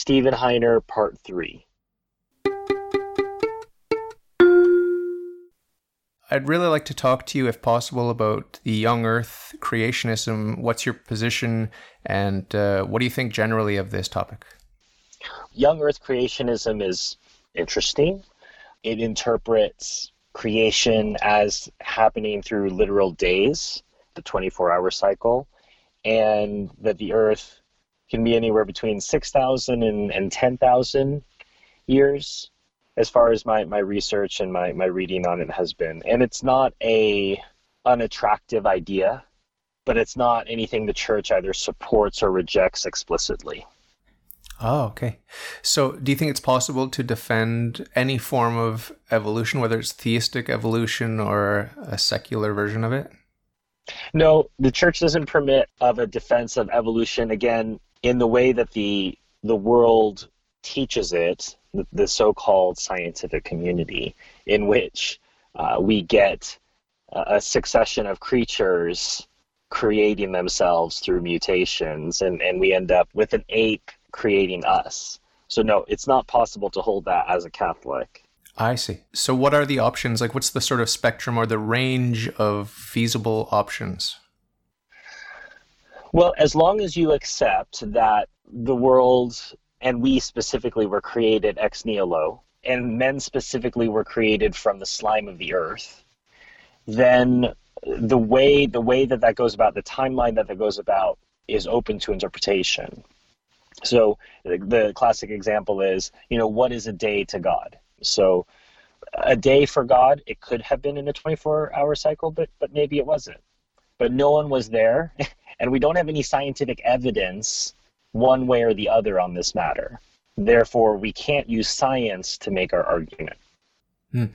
Stephen Heiner, Part 3. I'd really like to talk to you, if possible, about the young Earth creationism. What's your position, and uh, what do you think generally of this topic? Young Earth creationism is interesting. It interprets creation as happening through literal days, the 24 hour cycle, and that the Earth can be anywhere between 6,000 and, and 10,000 years as far as my, my research and my, my reading on it has been. And it's not a unattractive idea, but it's not anything the church either supports or rejects explicitly. Oh, okay. So, do you think it's possible to defend any form of evolution, whether it's theistic evolution or a secular version of it? No, the church doesn't permit of a defense of evolution again in the way that the the world teaches it, the, the so-called scientific community, in which uh, we get a succession of creatures creating themselves through mutations, and, and we end up with an ape creating us. So, no, it's not possible to hold that as a Catholic. I see. So, what are the options? Like, what's the sort of spectrum or the range of feasible options? Well, as long as you accept that the world and we specifically were created ex nihilo, and men specifically were created from the slime of the earth, then the way the way that that goes about, the timeline that that goes about, is open to interpretation. So the, the classic example is, you know, what is a day to God? So a day for God, it could have been in a 24-hour cycle, but but maybe it wasn't. But no one was there, and we don't have any scientific evidence one way or the other on this matter. Therefore, we can't use science to make our argument. Hmm.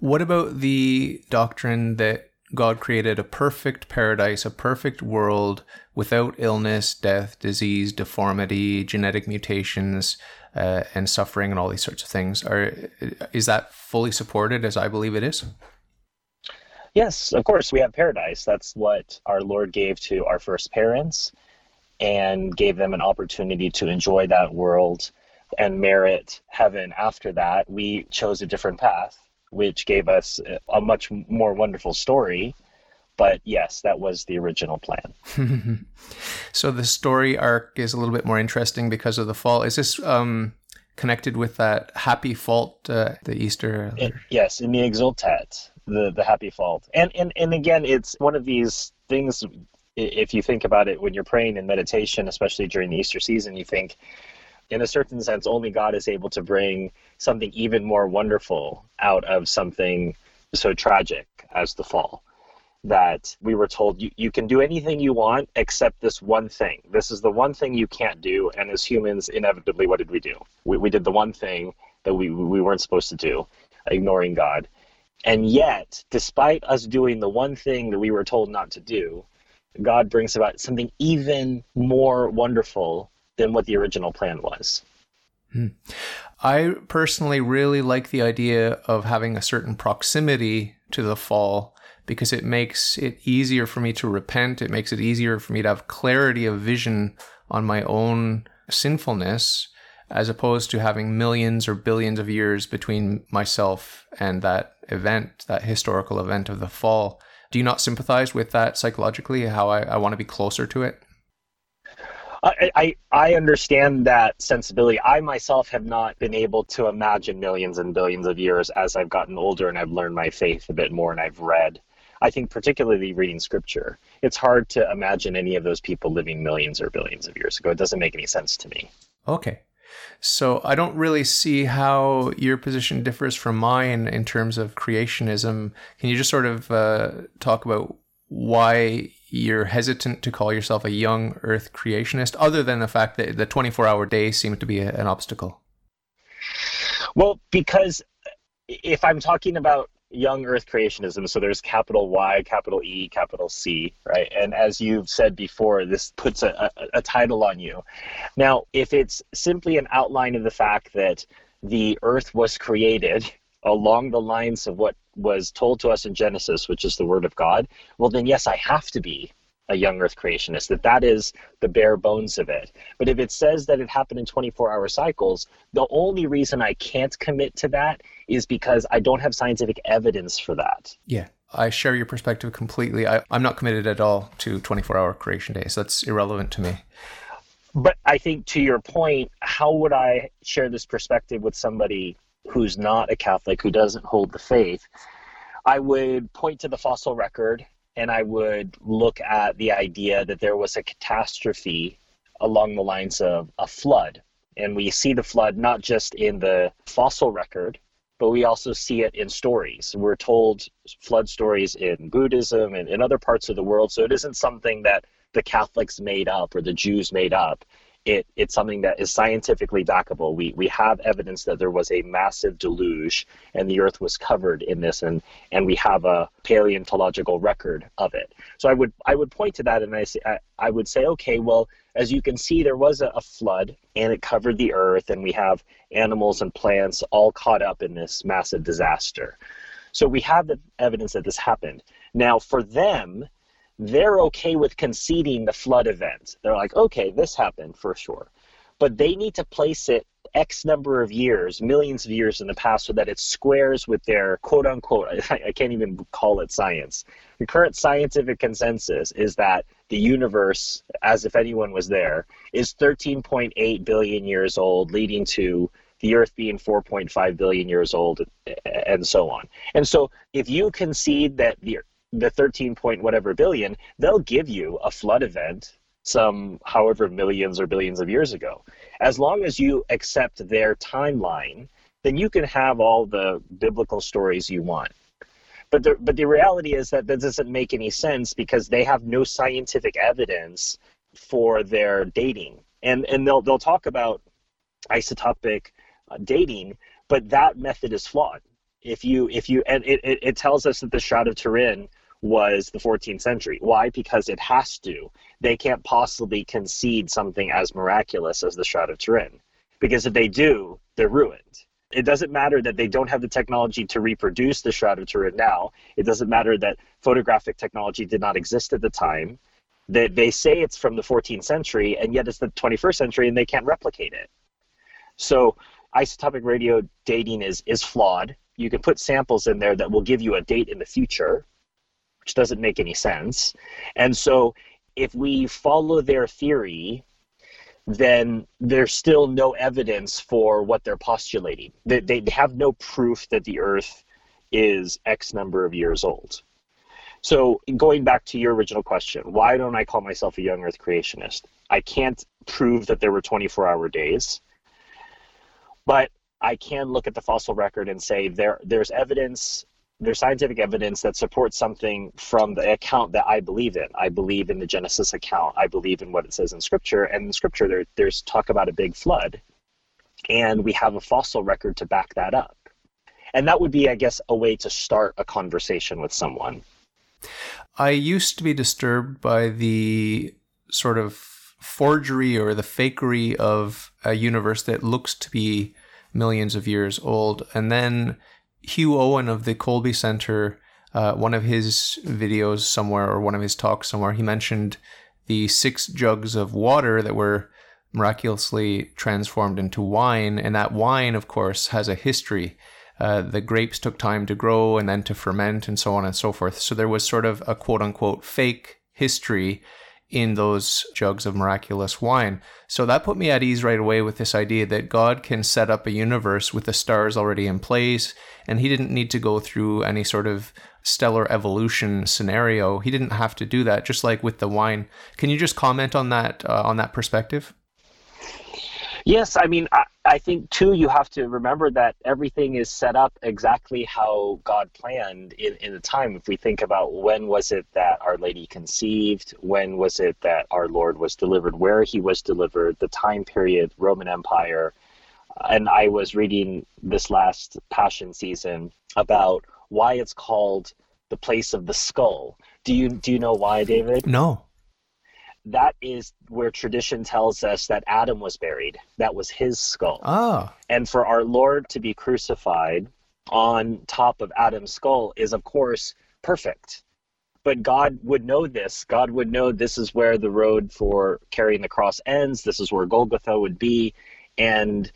What about the doctrine that God created a perfect paradise, a perfect world without illness, death, disease, deformity, genetic mutations, uh, and suffering, and all these sorts of things? Are is that fully supported, as I believe it is? Yes, of course. We have paradise. That's what our Lord gave to our first parents and gave them an opportunity to enjoy that world and merit heaven after that, we chose a different path, which gave us a much more wonderful story. But yes, that was the original plan. so the story arc is a little bit more interesting because of the fall. Is this um, connected with that happy fault, uh, the Easter? It, yes, in the Exultet, the the happy fault, and and and again, it's one of these things if you think about it when you're praying in meditation, especially during the Easter season, you think, in a certain sense, only God is able to bring something even more wonderful out of something so tragic as the fall. That we were told you, you can do anything you want except this one thing. This is the one thing you can't do. And as humans, inevitably, what did we do? We, we did the one thing that we, we weren't supposed to do, ignoring God. And yet, despite us doing the one thing that we were told not to do, God brings about something even more wonderful than what the original plan was. Hmm. I personally really like the idea of having a certain proximity to the fall because it makes it easier for me to repent. It makes it easier for me to have clarity of vision on my own sinfulness as opposed to having millions or billions of years between myself and that event, that historical event of the fall do you not sympathize with that psychologically? How I, I want to be closer to it? I, I, I understand that sensibility. I myself have not been able to imagine millions and billions of years as I've gotten older and I've learned my faith a bit more and I've read. I think particularly reading scripture, it's hard to imagine any of those people living millions or billions of years ago. It doesn't make any sense to me. Okay. So I don't really see how your position differs from mine in terms of creationism. Can you just sort of uh, talk about why you're hesitant to call yourself a young Earth creationist, other than the fact that the 24 hour day seems to be a, an obstacle? Well, because if I'm talking about young earth creationism so there's capital y capital e capital c right? And as you've said before this puts a, a, a, title on you. Now if it's simply an outline of the fact that the earth was created along the lines of what was told to us in genesis which is the word of god well then yes i have to be a young earth creationist that that is the bare bones of it. But if it says that it happened in 24 hour cycles the only reason i can't commit to that is because i don't have scientific evidence for that. Yeah i share your perspective completely. I, i'm not committed at all to 24 hour creation days that's irrelevant to me. But i think to your point how would i share this perspective with somebody who's not a catholic who doesn't hold the faith? I would point to the fossil record and I would look at the idea that there was a catastrophe along the lines of a flood. And we see the flood not just in the fossil record, but we also see it in stories. We're told flood stories in Buddhism and in other parts of the world. So it isn't something that the Catholics made up or the Jews made up it, it's something that is scientifically backable. We, we have evidence that there was a massive deluge and the earth was covered in this and, and we have a paleontological record of it. So I would I would point to that and I, I would say, okay, well, as you can see, there was a, a flood and it covered the earth and we have animals and plants all caught up in this massive disaster. So we have the evidence that this happened. Now, for them, they're okay with conceding the flood event. They're like, okay, this happened for sure. But they need to place it X number of years, millions of years in the past, so that it squares with their quote unquote, I, I can't even call it science. The current scientific consensus is that the universe, as if anyone was there, is 13.8 billion years old, leading to the Earth being 4.5 billion years old, and so on. And so, if you concede that the the 13 point whatever billion, they'll give you a flood event some however millions or billions of years ago. As long as you accept their timeline, then you can have all the biblical stories you want. But the, but the reality is that that doesn't make any sense because they have no scientific evidence for their dating. And, and they'll, they'll talk about isotopic uh, dating, but that method is flawed. If you, if you, and it, it, it tells us that the Shroud of Turin was the 14th century. Why? Because it has to. They can't possibly concede something as miraculous as the Shroud of Turin. Because if they do, they're ruined. It doesn't matter that they don't have the technology to reproduce the Shroud of Turin now. It doesn't matter that photographic technology did not exist at the time. They, they say it's from the 14th century, and yet it's the 21st century, and they can't replicate it. So isotopic radio dating is, is flawed. You can put samples in there that will give you a date in the future, which doesn't make any sense. And so if we follow their theory, then there's still no evidence for what they're postulating. They, they have no proof that the Earth is X number of years old. So, going back to your original question, why don't I call myself a young Earth creationist? I can't prove that there were 24 hour days, but I can look at the fossil record and say there, there's evidence there's scientific evidence that supports something from the account that I believe in. I believe in the Genesis account. I believe in what it says in Scripture. And in Scripture, there, there's talk about a big flood. And we have a fossil record to back that up. And that would be, I guess, a way to start a conversation with someone. I used to be disturbed by the sort of forgery or the fakery of a universe that looks to be millions of years old. And then Hugh Owen of the Kolbe Center, uh, one of his videos somewhere or one of his talks somewhere, he mentioned the six jugs of water that were miraculously transformed into wine. And that wine, of course, has a history. Uh, the grapes took time to grow and then to ferment and so on and so forth. So there was sort of a quote unquote fake history in those jugs of miraculous wine. So that put me at ease right away with this idea that God can set up a universe with the stars already in place, and He didn't need to go through any sort of stellar evolution scenario. He didn't have to do that, just like with the wine. Can you just comment on that uh, on that perspective? Yes, I mean, I think too, you have to remember that everything is set up exactly how God planned in, in the time. If we think about when was it that Our Lady conceived, when was it that our Lord was delivered, where he was delivered, the time period, Roman Empire. And I was reading this last Passion season about why it's called the place of the skull. Do you do you know why, David? No that is where tradition tells us that Adam was buried. That was his skull. Ah. And for our Lord to be crucified on top of Adam's skull is, of course, perfect. but God would know this. God would know this is where the road for carrying the cross ends. This is where Golgotha would be. And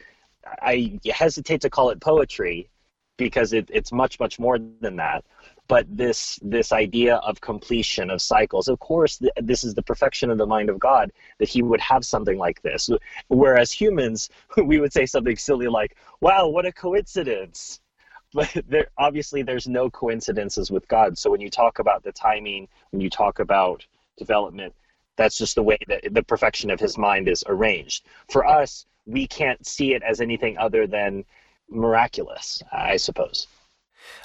I hesitate to call it poetry because it, it's much, much more than that. But this this idea of completion of cycles, of course, th- this is the perfection of the mind of God that He would have something like this. Whereas humans, we would say something silly like, "Wow, what a coincidence!" but there obviously there's no coincidences with God. So when you talk about the timing, when you talk about development, that's just the way that the perfection of his mind is arranged. For us, we can't see it as anything other than miraculous, I suppose.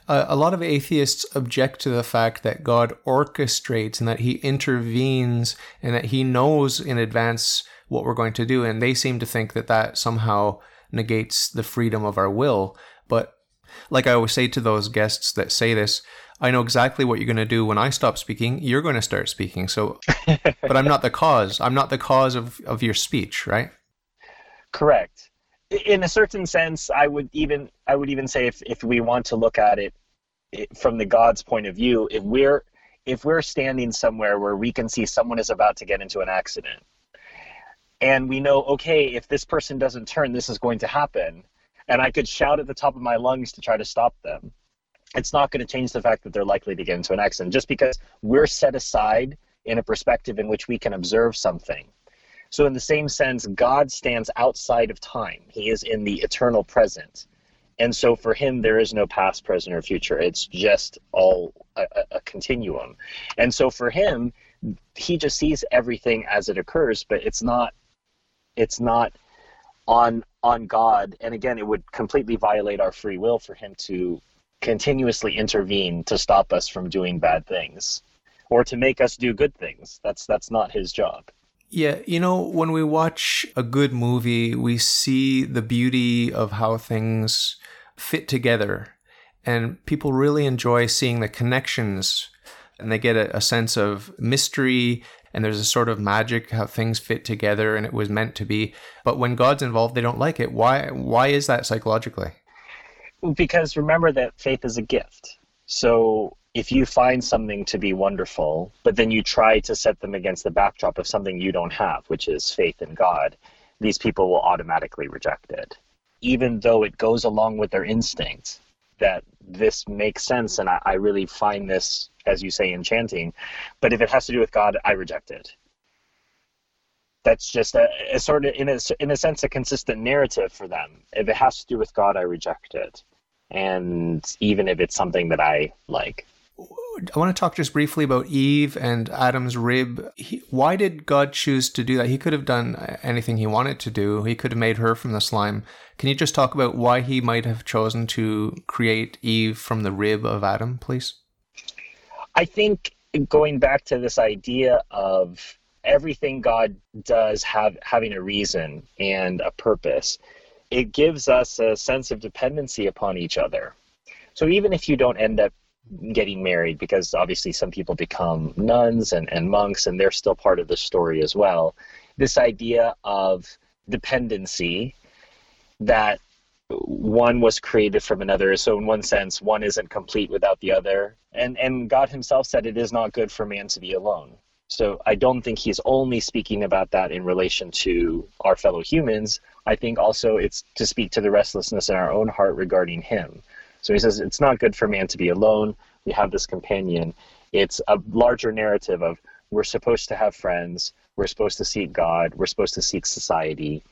Uh, a lot of atheists object to the fact that God orchestrates and that he intervenes and that he knows in advance what we're going to do. And they seem to think that that somehow negates the freedom of our will. But like I always say to those guests that say this, I know exactly what you're going to do when I stop speaking. You're going to start speaking. So, but I'm not the cause. I'm not the cause of, of your speech, right? Correct. In a certain sense, I would even I would even say if, if we want to look at it from the God's point of view, if we're if we're standing somewhere where we can see someone is about to get into an accident, and we know, okay, if this person doesn't turn, this is going to happen and I could shout at the top of my lungs to try to stop them. It's not going to change the fact that they're likely to get into an accident just because we're set aside in a perspective in which we can observe something. So, in the same sense, God stands outside of time, He is in the eternal present. And so, for Him, there is no past, present, or future. It's just all a, a continuum. And so, for Him, He just sees everything as it occurs, but it's not. It's not on on God, and again, it would completely violate our free will for Him to continuously intervene to stop us from doing bad things or to make us do good things. That's that's not His job. Yeah, you know, when we watch a good movie, we see the beauty of how things fit together, and people really enjoy seeing the connections and they get a, a, sense of mystery and there's a sort of magic how things fit together and it was meant to be. But when God's involved, they don't like it. Why? Why is that psychologically? Because remember that faith is a gift. So if you find something to be wonderful, but then you try to set them against the backdrop of something you don't have, which is faith in God, these people will automatically reject it, even though it goes along with their instinct that this makes sense and I, I really find this as you say, enchanting. But if it has to do with God, I reject it. That's just a, a sort of, in a, in a sense, a consistent narrative for them. If it has to do with God, I reject it. And even if it's something that I like. I want to talk just briefly about Eve and Adam's rib. He, why did God choose to do that? He could have done uh, anything he wanted to do. He could have made her from the slime. Can you just talk about why he might have chosen to create Eve from the rib of Adam, please? I think going back to this idea of everything God does have having a reason and a purpose, it gives us a sense of dependency upon each other. So even if you don't end up getting married, because obviously some people become nuns and, and monks and they're still part of the story as well, this idea of dependency that one was created from another. So in one sense, one isn't complete without the other. And and God himself said it is not good for man to be alone. So I don't think he's only speaking about that in relation to our fellow humans. I think also it's to speak to the restlessness in our own heart regarding him. So he says it's not good for man to be alone. We have this companion. It's a larger narrative of we're supposed to have friends, we're supposed to seek God, we're supposed to seek society.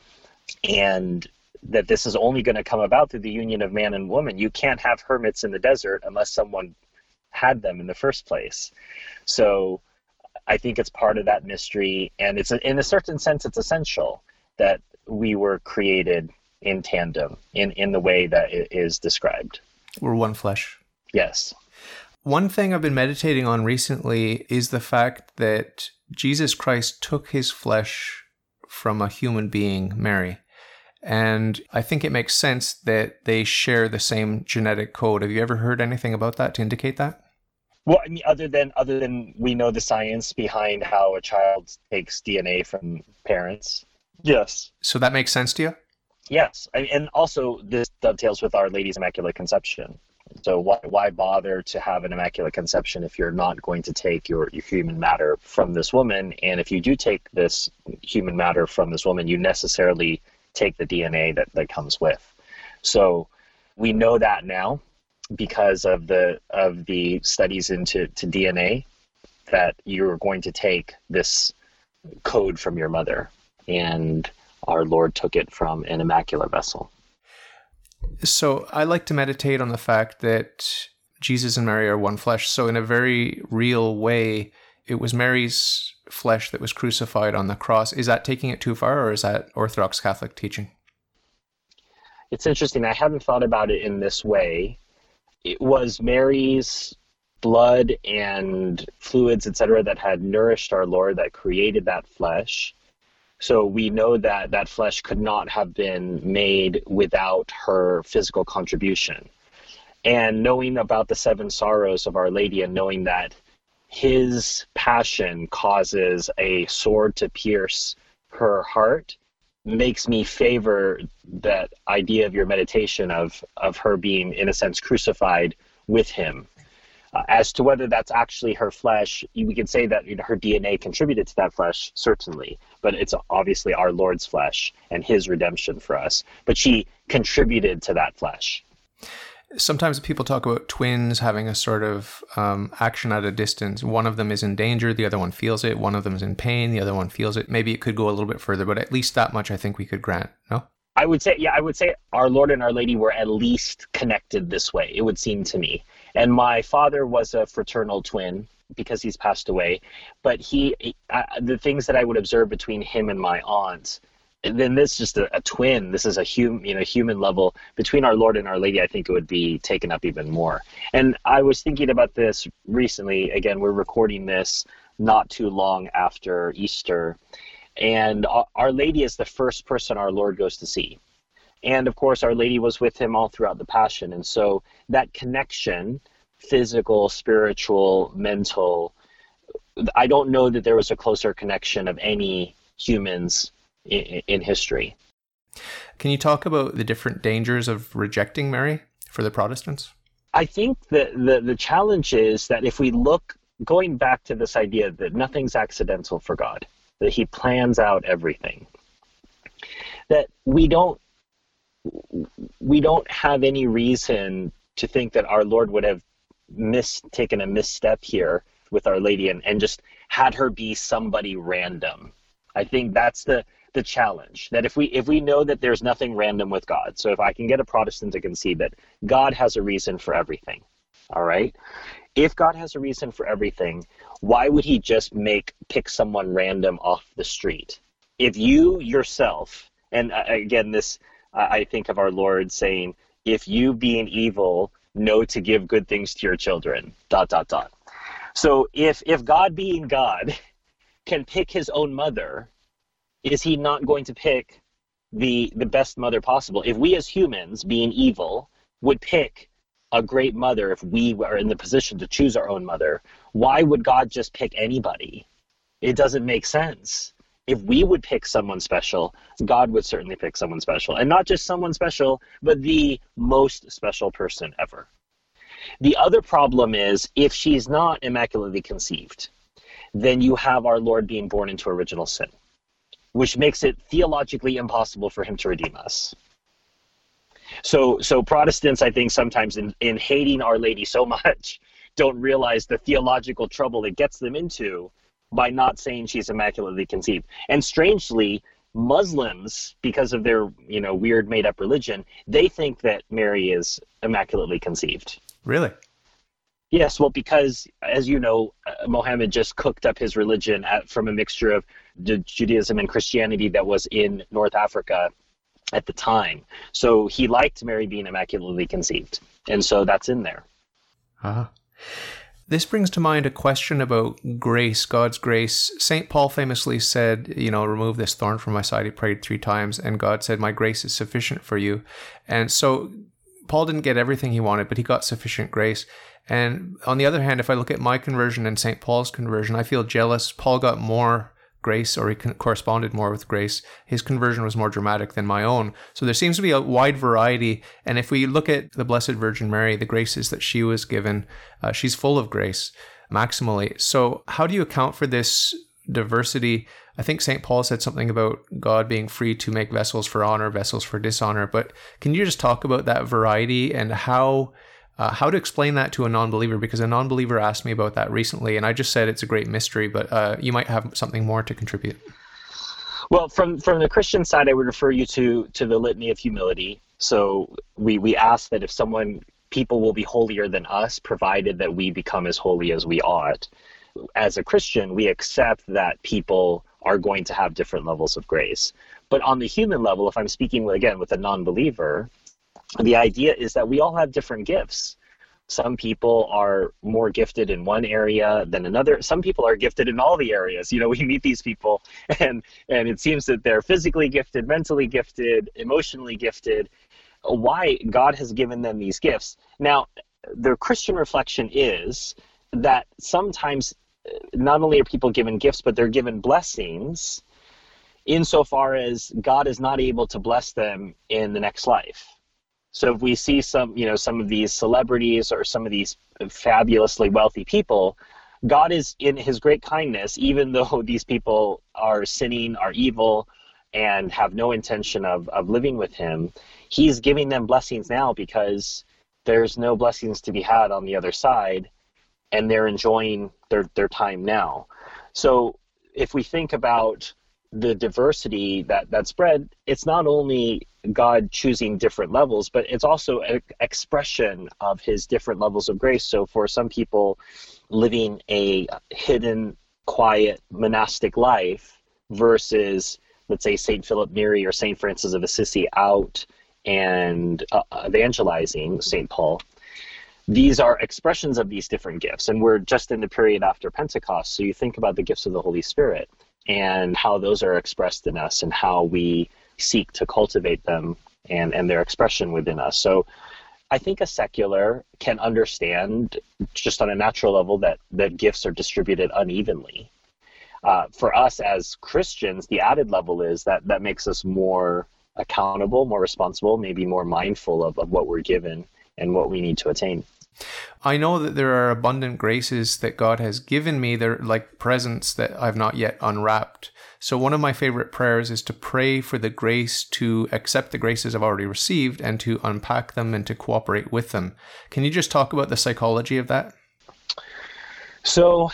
And that this is only going to come about through the union of man and woman. You can't have hermits in the desert unless someone had them in the first place. So I think it's part of that mystery, and it's a, in a certain sense it's essential that we were created in tandem in in the way that it is described. We're one flesh. Yes. One thing I've been meditating on recently is the fact that Jesus Christ took his flesh from a human being, Mary. And I think it makes sense that they share the same genetic code. Have you ever heard anything about that to indicate that? Well, I mean, other than other than we know the science behind how a child takes DNA from parents. Yes. So that makes sense to you? Yes, I, and also this dovetails with Our Lady's Immaculate Conception, So why, why bother to have an immaculate conception if you're not going to take your, your human matter from this woman? And if you do take this human matter from this woman, you necessarily take the DNA that, that comes with. So we know that now because of the of the studies into to DNA that you're going to take this code from your mother and our Lord took it from an immaculate vessel. So I like to meditate on the fact that Jesus and Mary are one flesh. So in a very real way, it was Mary's flesh that was crucified on the cross. Is that taking it too far or is that Orthodox Catholic teaching? It's interesting. I haven't thought about it in this way. It was Mary's blood and fluids, etc., that had nourished our Lord, that created that flesh. So we know that that flesh could not have been made without her physical contribution. And knowing about the seven sorrows of Our Lady and knowing that his passion causes a sword to pierce her heart makes me favor that idea of your meditation of of her being in a sense crucified with him uh, as to whether that's actually her flesh, we can say that you know, her DNA contributed to that flesh, certainly, but it's obviously our Lord's flesh and his redemption for us. But she contributed to that flesh. Sometimes people talk about twins having a sort of um, action at a distance. One of them is in danger, the other one feels it. One of them is in pain, the other one feels it. Maybe it could go a little bit further, but at least that much I think we could grant. No? I would say, yeah, I would say our Lord and Our Lady were at least connected this way, it would seem to me. And my father was a fraternal twin because he's passed away. But he, the things that I would observe between him and my aunt, and then this is just a, a twin. This is a human, you know, human level between our Lord and Our Lady. I think it would be taken up even more. And I was thinking about this recently. Again, we're recording this not too long after Easter, and Our Lady is the first person our Lord goes to see. And of course, Our Lady was with him all throughout the Passion. And so that connection, physical, spiritual, mental, I don't know that there was a closer connection of any humans in, in history. Can you talk about the different dangers of rejecting Mary for the Protestants? I think that the, the challenge is that if we look, going back to this idea that nothing's accidental for God, that He plans out everything, that we don't we don't have any reason to think that our Lord would have mis- taken a misstep here with Our Lady and, and just had her be somebody random. I think that's the the challenge that if we if we know that there's nothing random with God, so if I can get a Protestant to concede that God has a reason for everything, all right. If God has a reason for everything, why would He just make pick someone random off the street? If you yourself, and uh, again, this I think of our Lord saying, "If you, being evil, know to give good things to your children." Dot dot dot. So if if God, being God, can pick His own mother, is He not going to pick the the best mother possible? If we as humans, being evil, would pick a great mother if we were in the position to choose our own mother, why would God just pick anybody? It doesn't make sense if we would pick someone special, God would certainly pick someone special. And not just someone special, but the most special person ever. The other problem is if she's not immaculately conceived, then you have our Lord being born into original sin, which makes it theologically impossible for him to redeem us. So, so Protestants, I think, sometimes in, in hating Our Lady so much, don't realize the theological trouble it gets them into by not saying she's immaculately conceived. And strangely, Muslims, because of their you know weird made up religion, they think that Mary is immaculately conceived. Really? Yes. Well, because as you know, uh, Mohammed just cooked up his religion at, from a mixture of Judaism and Christianity that was in North Africa at the time. So he liked Mary being immaculately conceived, and so that's in there. Uh-huh. This brings to mind a question about grace, God's grace. St. Paul famously said, you know, remove this thorn from my side. He prayed three times, and God said, My grace is sufficient for you. And so Paul didn't get everything he wanted, but he got sufficient grace. And on the other hand, if I look at my conversion and St. Paul's conversion, I feel jealous. Paul got more grace or he corresponded more with grace, his conversion was more dramatic than my own. So there seems to be a wide variety. And if we look at the Blessed Virgin Mary, the graces that she was given, uh, she's full of grace maximally. So how do you account for this diversity? I think St. Paul said something about God being free to make vessels for honor, vessels for dishonor. But can you just talk about that variety and how? Uh, how to explain that to a non-believer because a non-believer asked me about that recently and i just said it's a great mystery but uh, you might have something more to contribute. Well from from the christian side i would refer you to to the litany of humility. So we we ask that if someone people will be holier than us provided that we become as holy as we ought. As a christian we accept that people are going to have different levels of grace. But on the human level if i'm speaking again with a non-believer the idea is that we all have different gifts. Some people are more gifted in one area than another. Some people are gifted in all the areas. You know, we meet these people and and it seems that they're physically gifted, mentally gifted, emotionally gifted. Why God has given them these gifts. Now, the Christian reflection is that sometimes uh, not only are people given gifts, but they're given blessings insofar as God is not able to bless them in the next life. So if we see some, you know, some of these celebrities or some of these fabulously wealthy people, God is in his great kindness, even though these people are sinning, are evil, and have no intention of, of living with him, he's giving them blessings now because there's no blessings to be had on the other side, and they're enjoying their, their time now. So if we think about the diversity that that's spread, it's not only God choosing different levels, but it's also an expression of his different levels of grace. So for some people living a hidden, quiet monastic life versus, let's say, St. Philip Neri or St. Francis of Assisi out and uh, evangelizing St. Paul, these are expressions of these different gifts. And we're just in the period after Pentecost. So you think about the gifts of the Holy Spirit and how those are expressed in us and how we seek to cultivate them and, and their expression within us. So I think a secular can understand just on a natural level that, that gifts are distributed unevenly. Uh, for us as Christians, the added level is that that makes us more accountable, more responsible, maybe more mindful of, of what we're given and what we need to attain. I know that there are abundant graces that God has given me. They're like presents that I've not yet unwrapped. So, one of my favorite prayers is to pray for the grace to accept the graces I've already received and to unpack them and to cooperate with them. Can you just talk about the psychology of that? So,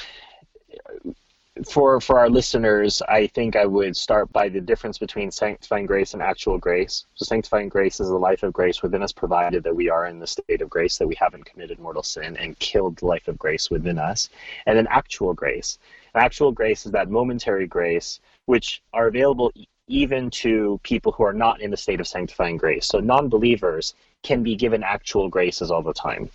for for our listeners, I think I would start by the difference between sanctifying grace and actual grace. So sanctifying grace is the life of grace within us, provided that we are in the state of grace, that we haven't committed mortal sin and killed the life of grace within us. And then actual grace. actual grace is that momentary grace which are available even to people who are not in the state of sanctifying grace. So non-believers can be given actual graces all the time.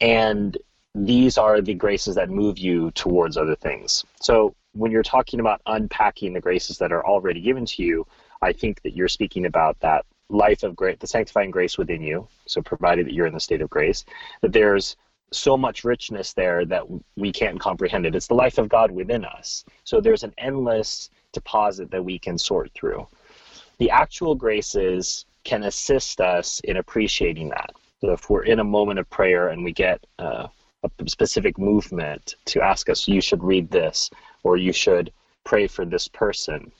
And these are the graces that move you towards other things. So when you're talking about unpacking the graces that are already given to you, I think that you're speaking about that life of grace, the sanctifying grace within you. So provided that you're in the state of grace, that there's so much richness there that we can't comprehend it. It's the life of God within us. So there's an endless deposit that we can sort through. The actual graces can assist us in appreciating that. So if we're in a moment of prayer and we get uh, a specific movement to ask us, you should read this, or you should pray for this person.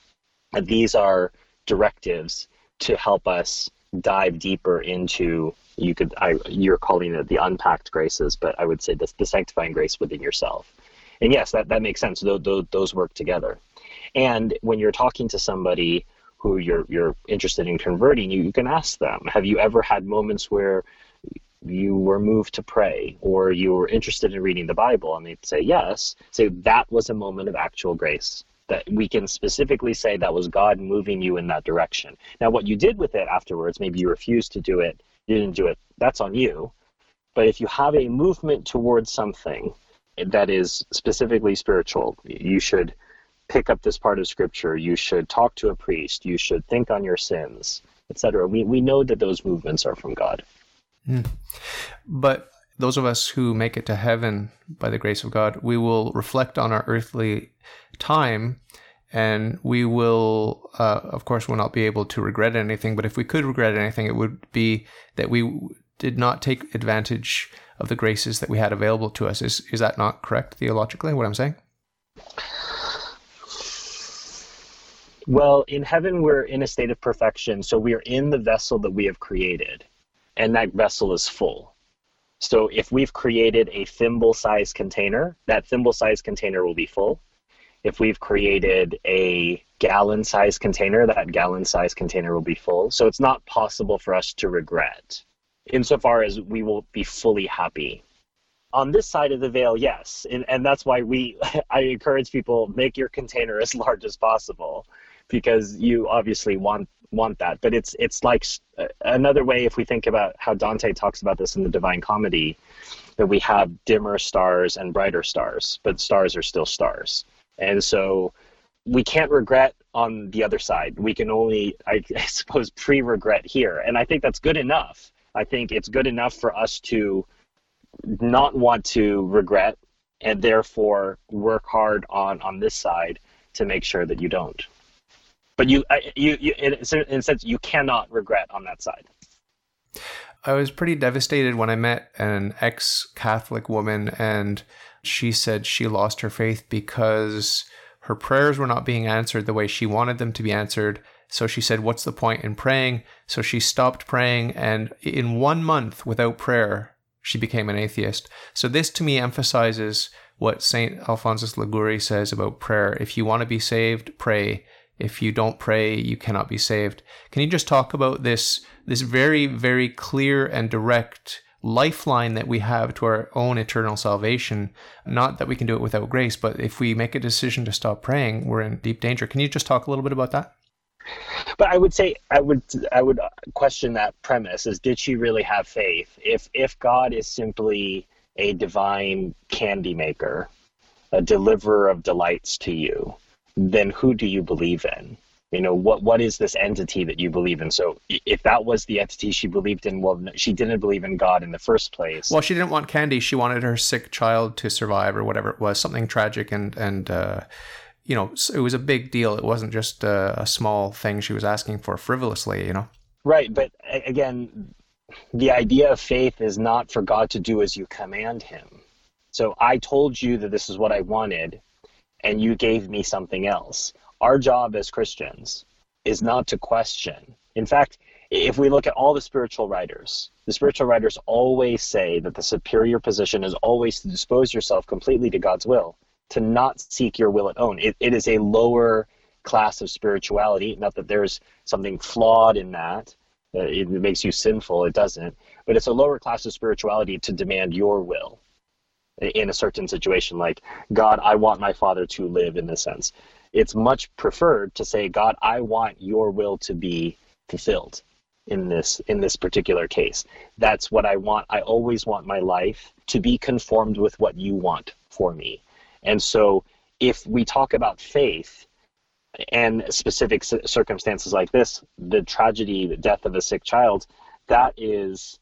And these are directives to help us dive deeper into you could I, you're calling it the unpacked graces but i would say the, the sanctifying grace within yourself. And yes that, that makes sense. Those, those, those work together. And when you're talking to somebody who you're you're interested in converting you, you can ask them have you ever had moments where you were moved to pray or you were interested in reading the Bible, and they'd say yes, say that was a moment of actual grace. That we can specifically say that was God moving you in that direction. Now, what you did with it afterwards, maybe you refused to do it, you didn't do it, that's on you. But if you have a movement towards something that is specifically spiritual, you should pick up this part of scripture, you should talk to a priest, you should think on your sins, etc. We, we know that those movements are from God. Mm. But those of us who make it to heaven by the grace of God, we will reflect on our earthly time and we will, uh, of course, will not be able to regret anything. But if we could regret anything, it would be that we did not take advantage of the graces that we had available to us. Is is that not correct theologically? What I'm saying? Well, in heaven, we're in a state of perfection, so we are in the vessel that we have created, and that vessel is full. So if we've created a thimble sized container, that thimble sized container will be full. If we've created a gallon sized container, that gallon sized container will be full. So it's not possible for us to regret insofar as we will be fully happy. On this side of the veil, yes. And, and that's why we I encourage people make your container as large as possible because you obviously want want that. But it's it's like uh, another way if we think about how Dante talks about this in the Divine Comedy, that we have dimmer stars and brighter stars, but stars are still stars, and so we can't regret on the other side. We can only, I, I suppose, pre-regret here, and I think that's good enough. I think it's good enough for us to not want to regret and therefore work hard on on this side to make sure that you don't but you, you, you in, a sense, you cannot regret on that side. I was pretty devastated when I met an ex Catholic woman, and she said she lost her faith because her prayers were not being answered the way she wanted them to be answered. So she said, What's the point in praying? So she stopped praying, and in one month without prayer, she became an atheist. So this to me emphasizes what St. Alphonsus Liguori says about prayer. If you want to be saved, pray if you don't pray you cannot be saved. Can you just talk about this this very very clear and direct lifeline that we have to our own eternal salvation? Not that we can do it without grace but if we make a decision to stop praying we're in deep danger. Can you just talk a little bit about that? But i would say i would i would question that premise is did she really have faith? If if god is simply a divine candy maker a deliverer of delights to you then who do you believe in? You know, what what is this entity that you believe in? So if that was the entity she believed in, well, she didn't believe in God in the first place. Well, she didn't want candy. She wanted her sick child to survive or whatever it was, something tragic and and uh, you know, it was a big deal. It wasn't just a, a small thing she was asking for frivolously. You know. Right, but again, the idea of faith is not for God to do as you command Him. So I told you that this is what I wanted and you gave me something else. Our job as Christians is not to question. In fact, if we look at all the spiritual writers, the spiritual writers always say that the superior position is always to dispose yourself completely to God's will, to not seek your will at own. It, it is a lower class of spirituality. Not that there's something flawed in that, uh, it makes you sinful, it doesn't. But it's a lower class of spirituality to demand your will in a certain situation like god i want my father to live in this sense. It's much preferred to say god i want your will to be fulfilled in this in this particular case. That's what i want. I always want my life to be conformed with what you want for me. And so if we talk about faith and specific circumstances like this the tragedy the death of a sick child that is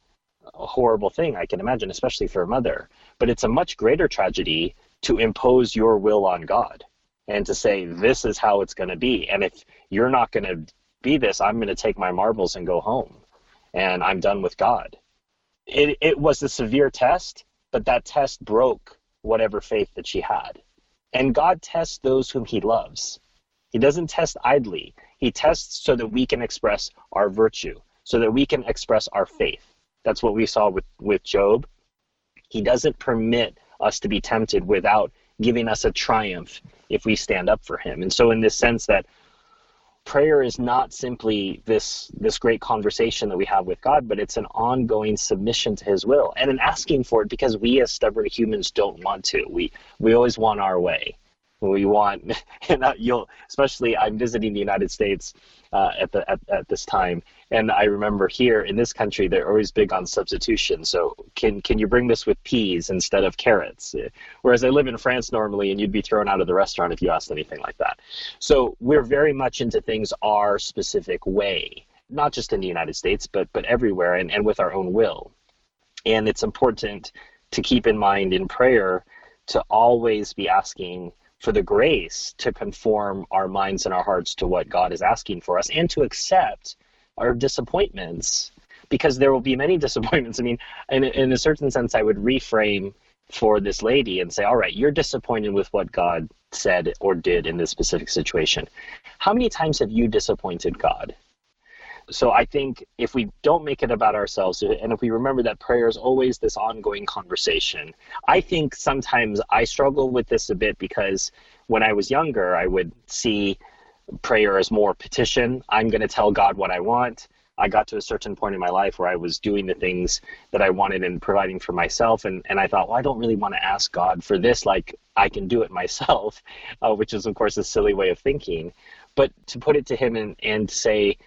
a horrible thing i can imagine especially for a mother but it's a much greater tragedy to impose your will on God and to say, this is how it's going to be. And if you're not going to be this, I'm going to take my marbles and go home. And I'm done with God. It, it was a severe test, but that test broke whatever faith that she had. And God tests those whom he loves. He doesn't test idly. He tests so that we can express our virtue, so that we can express our faith. That's what we saw with, with Job. He doesn't permit us to be tempted without giving us a triumph if we stand up for him. And so in this sense that prayer is not simply this this great conversation that we have with God, but it's an ongoing submission to his will and an asking for it because we as stubborn humans don't want to. We we always want our way we want and you'll especially i'm visiting the united states uh, at the at, at this time and i remember here in this country they're always big on substitution. So can can you bring this with peas instead of carrots? Eh, whereas i live in france normally and you'd be thrown out of the restaurant if you asked anything like that. So we're very much into things our specific way not just in the united states but but everywhere and, and with our own will. And it's important to keep in mind in prayer to always be asking for the grace to conform our minds and our hearts to what God is asking for us and to accept our disappointments because there will be many disappointments. I mean, in, in a certain sense, I would reframe for this lady and say, all right, you're disappointed with what God said or did in this specific situation. How many times have you disappointed God? So I think if we don't make it about ourselves, and if we remember that prayer is always this ongoing conversation, I think sometimes I struggle with this a bit because when I was younger, I would see prayer is more petition. I'm going to tell God what I want. I got to a certain point in my life where I was doing the things that I wanted and providing for myself. And, and I thought, well, I don't really want to ask God for this. Like, I can do it myself, uh, which is, of course, a silly way of thinking. But to put it to Him and, and say,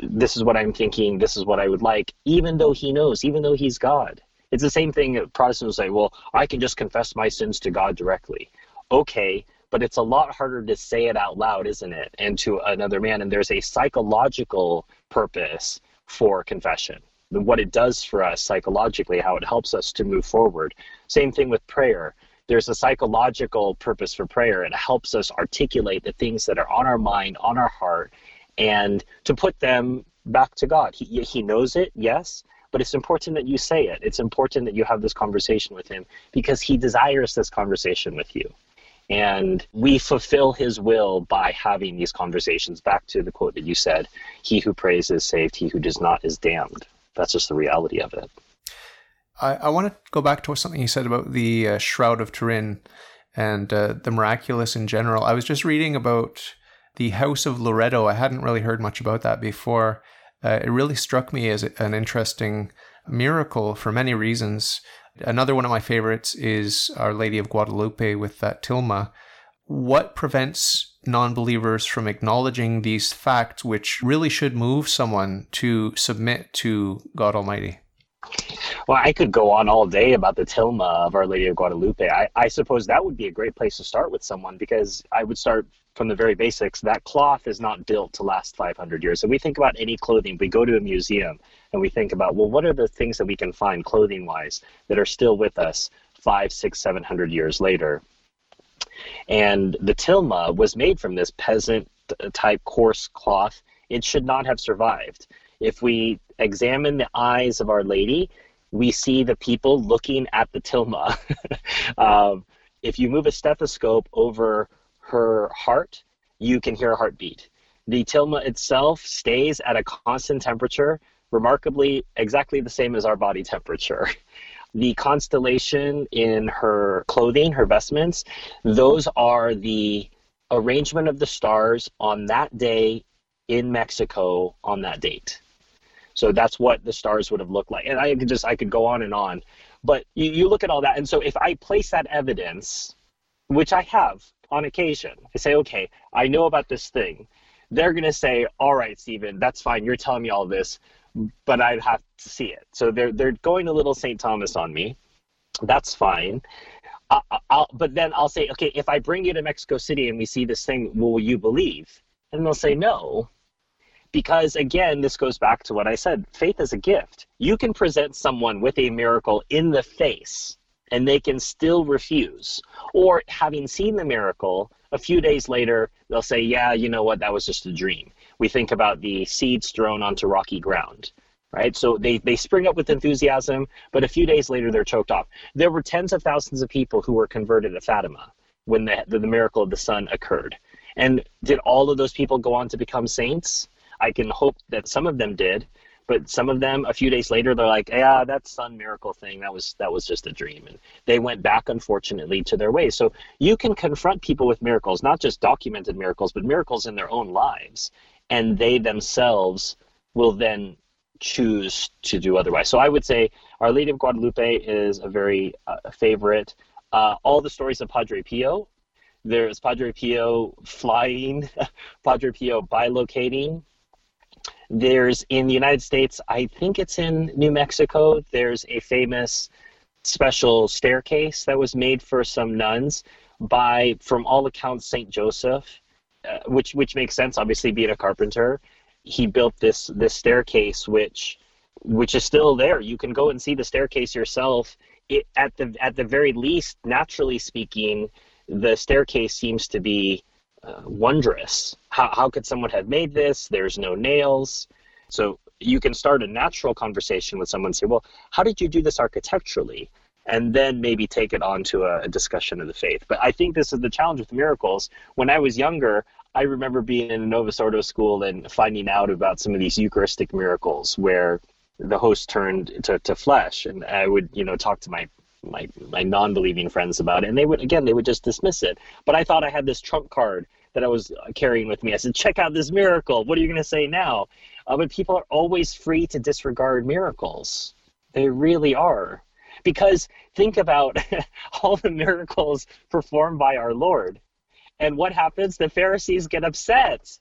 this is what I'm thinking, this is what I would like, even though He knows, even though He's God. It's the same thing Protestants say, well, I can just confess my sins to God directly. Okay, but it's a lot harder to say it out loud, isn't it? And to another man. And there's a psychological purpose for confession. What it does for us psychologically, how it helps us to move forward. Same thing with prayer. There's a psychological purpose for prayer. It helps us articulate the things that are on our mind, on our heart, and to put them back to God. He, he knows it, yes, but it's important that you say it. It's important that you have this conversation with Him because He desires this conversation with you. And we fulfill his will by having these conversations. Back to the quote that you said He who prays is saved, he who does not is damned. That's just the reality of it. I, I want to go back to something you said about the uh, Shroud of Turin and uh, the miraculous in general. I was just reading about the House of Loreto. I hadn't really heard much about that before. Uh, it really struck me as an interesting miracle for many reasons. Another one of my favorites is Our Lady of Guadalupe with that tilma. What prevents non believers from acknowledging these facts, which really should move someone to submit to God Almighty? Well, I could go on all day about the tilma of Our Lady of Guadalupe. I, I suppose that would be a great place to start with someone because I would start from the very basics. That cloth is not built to last 500 years. So we think about any clothing, we go to a museum and we think about, well, what are the things that we can find clothing wise that are still with us five, six, seven hundred years later? And the tilma was made from this peasant type coarse cloth. It should not have survived. If we examine the eyes of Our Lady, we see the people looking at the tilma. um, if you move a stethoscope over her heart, you can hear a heartbeat. The tilma itself stays at a constant temperature, remarkably exactly the same as our body temperature. The constellation in her clothing, her vestments, those are the arrangement of the stars on that day in Mexico on that date. So that's what the stars would have looked like. And I could just I could go on and on. But you, you look at all that, and so if I place that evidence, which I have on occasion, I say, okay, I know about this thing. They're gonna say, all right, Stephen, that's fine. You're telling me all this, but I'd have to see it. So they're they're going a little St. Thomas on me. That's fine. I, I'll, but then I'll say, okay, if I bring you to Mexico City and we see this thing, will you believe? And they'll say no because again this goes back to what i said faith is a gift you can present someone with a miracle in the face and they can still refuse or having seen the miracle a few days later they'll say yeah you know what that was just a dream we think about the seeds thrown onto rocky ground right? So they, they spring up with enthusiasm but a few days later they're choked off. There were tens of thousands of people who were converted at fatima when the, the, the miracle of the sun occurred. And did all of those people go on to become saints? I can hope that some of them did, but some of them a few days later they're like, yeah, that sun miracle thing that was that was just a dream, and they went back unfortunately to their ways. So you can confront people with miracles, not just documented miracles, but miracles in their own lives, and they themselves will then choose to do otherwise. So I would say Our Lady of Guadalupe is a very uh, favorite. Uh, all the stories of Padre Pio. There's Padre Pio flying, Padre Pio bilocating, there's in the United States, I think it's in New Mexico, there's a famous special staircase that was made for some nuns by, from all accounts, St. Joseph, uh, which, which makes sense, obviously, being a carpenter. He built this, this staircase, which, which is still there. You can go and see the staircase yourself. It, at the at the very least, naturally speaking, the staircase seems to be uh, wondrous. How, how could someone have made this? There's no nails. So you can start a natural conversation with someone and say, well, how did you do this architecturally? And then maybe take it on to a, a discussion of the faith. But I think this is the challenge with miracles. When I was younger, I remember being in a Novus Ordo school and finding out about some of these Eucharistic miracles where the host turned to, to flesh. And I would, you know, talk to my my my non-believing friends about it. And they would again they would just dismiss it. But i thought i had this trump card that i was carrying with me. I said check out this miracle. What are you going to say now? Uh, but people are always free to disregard miracles. They really are. Because think about all the miracles performed by our lord and what happens the pharisees get upset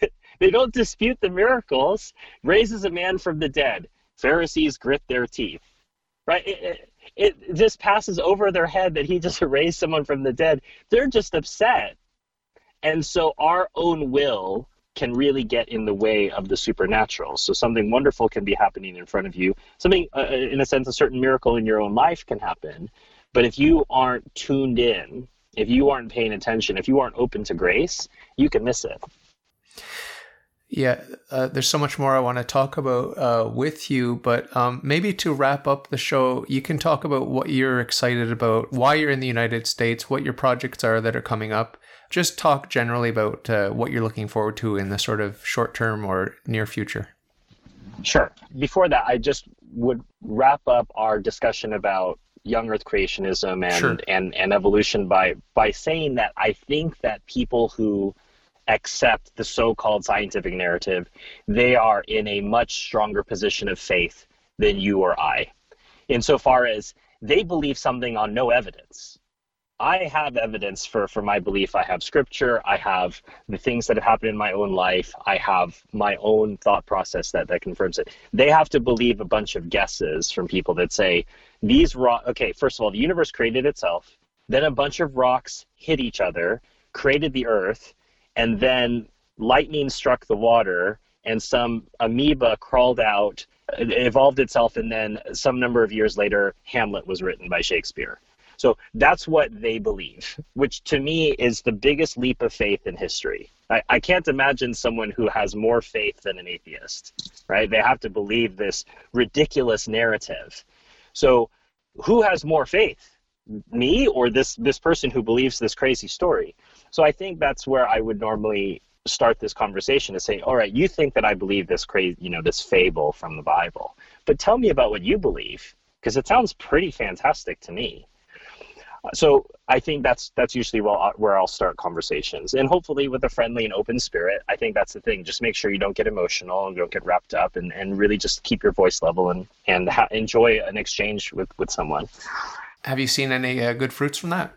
they don't dispute the miracles raises a man from the dead pharisees grit their teeth right it, it, it just passes over their head that he just raised someone from the dead. They're just upset. And so our own will can really get in the way of the supernatural. So something wonderful can be happening in front of you. Something, uh, uh, in a sense, a certain miracle in your own life can happen. But if you aren't tuned in, if you aren't paying attention, if you aren't open to grace, you can miss it. Yeah, uh, there's so much more I want to talk about uh, with you, but um, maybe to wrap up the show, you can talk about what you're excited about, why you're in the United States, what your projects are that are coming up. Just talk generally about uh, what you're looking forward to in the sort of short term or near future. Sure. Before that, I just would wrap up our discussion about young earth creationism and, sure. and, and evolution by, by saying that I think that people who accept the so-called scientific narrative, they are in a much stronger position of faith than you or I, insofar as they believe something on no evidence. I have evidence for, for my belief. I have scripture. I have the things that have happened in my own life. I have my own thought process that, that confirms it. They have to believe a bunch of guesses from people that say, these rock, okay, first of all, the universe created itself. Then a bunch of rocks hit each other, created the earth, and then lightning struck the water and some amoeba crawled out evolved itself and then some number of years later hamlet was written by shakespeare so that's what they believe which to me is the biggest leap of faith in history. I, I can't imagine someone who has more faith than an atheist right? They have to believe this ridiculous narrative. So who has more faith me or this this person who believes this crazy story? So I think that's where I would normally start this conversation to say, all right, you think that I believe this crazy, you know, this fable from the Bible, but tell me about what you believe because it sounds pretty fantastic to me. So I think that's that's usually where, where I'll start conversations, and hopefully with a friendly and open spirit. I think that's the thing. Just make sure you don't get emotional and don't get wrapped up, and, and really just keep your voice level and and ha- enjoy an exchange with with someone. Have you seen any uh, good fruits from that?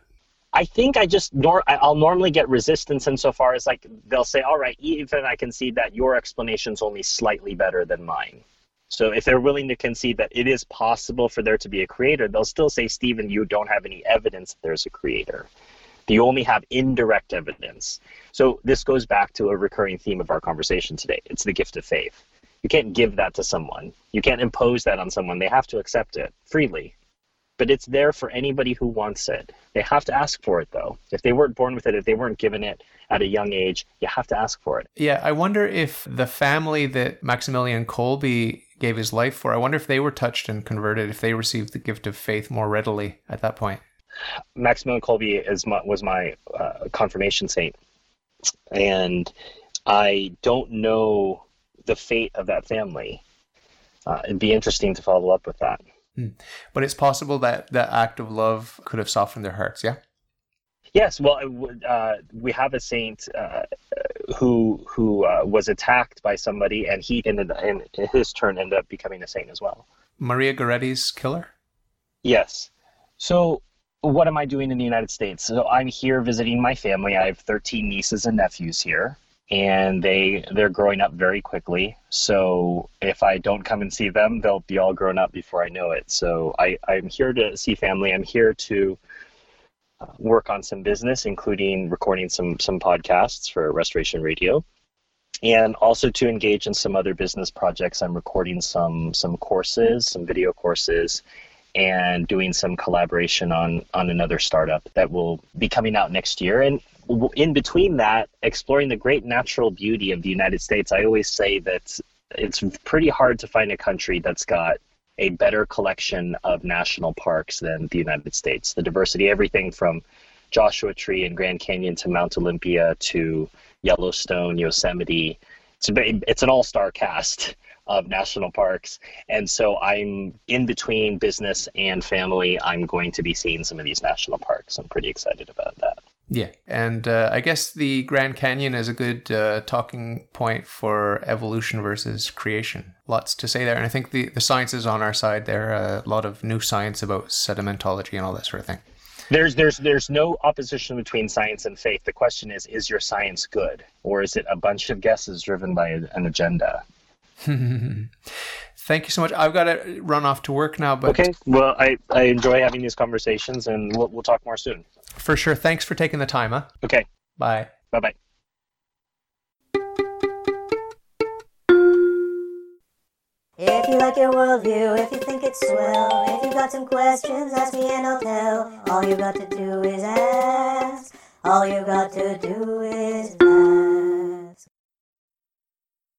I think I just nor I'll normally get resistance insofar as like they'll say, all right, even I can see that your explanation's only slightly better than mine. So if they're willing to concede that it is possible for there to be a creator, they'll still say, Stephen, you don't have any evidence that there's a creator. You only have indirect evidence. So this goes back to a recurring theme of our conversation today. It's the gift of faith. You can't give that to someone. You can't impose that on someone. They have to accept it freely but it's there for anybody who wants it. They have to ask for it, though. If they weren't born with it, if they weren't given it at a young age, you have to ask for it. Yeah, I wonder if the family that Maximilian Kolbe gave his life for, I wonder if they were touched and converted, if they received the gift of faith more readily at that point. Maximilian is my, was my uh, confirmation saint, and I don't know the fate of that family. Uh, it'd be interesting to follow up with that. Hmm. But it's possible that that act of love could have softened their hearts, yeah? Yes, well, uh, we have a saint uh, who who uh, was attacked by somebody, and he ended in his turn ended up becoming a saint as well. Maria Goretti's killer. Yes. So, what am I doing in the United States? So, I'm here visiting my family. I have 13 nieces and nephews here and they they're growing up very quickly. So if I don't come and see them, they'll be all grown up before I know it. So I, I'm here to see family. I'm here to uh, work on some business, including recording some some podcasts for Restoration Radio, and also to engage in some other business projects. I'm recording some some courses, some video courses, and doing some collaboration on on another startup that will be coming out next year. And in between that, exploring the great natural beauty of the United States. I always say that it's pretty hard to find a country that's got a better collection of national parks than the United States. The diversity, everything from Joshua Tree and Grand Canyon to Mount Olympia to Yellowstone, Yosemite. It's, a, it's an all star cast of national parks. And so I'm in between business and family. I'm going to be seeing some of these national parks. I'm pretty excited about that. Yeah. And uh, I guess the Grand Canyon is a good uh, talking point for evolution versus creation. Lots to say there. And I think the, the science is on our side there. Uh, a lot of new science about sedimentology and all that sort of thing. There's there's there's no opposition between science and faith. The question is, is your science good, or is it a bunch of guesses driven by an agenda? Thank you so much. I've got to run off to work now, but okay. Well, I, I enjoy having these conversations, and we'll we'll talk more soon. For sure. Thanks for taking the time, huh? Okay. Bye. Bye bye. If you like your worldview, if you think it's swell, if you've got some questions, ask me and I'll tell. All you got to do is ask. All you got to do is ask.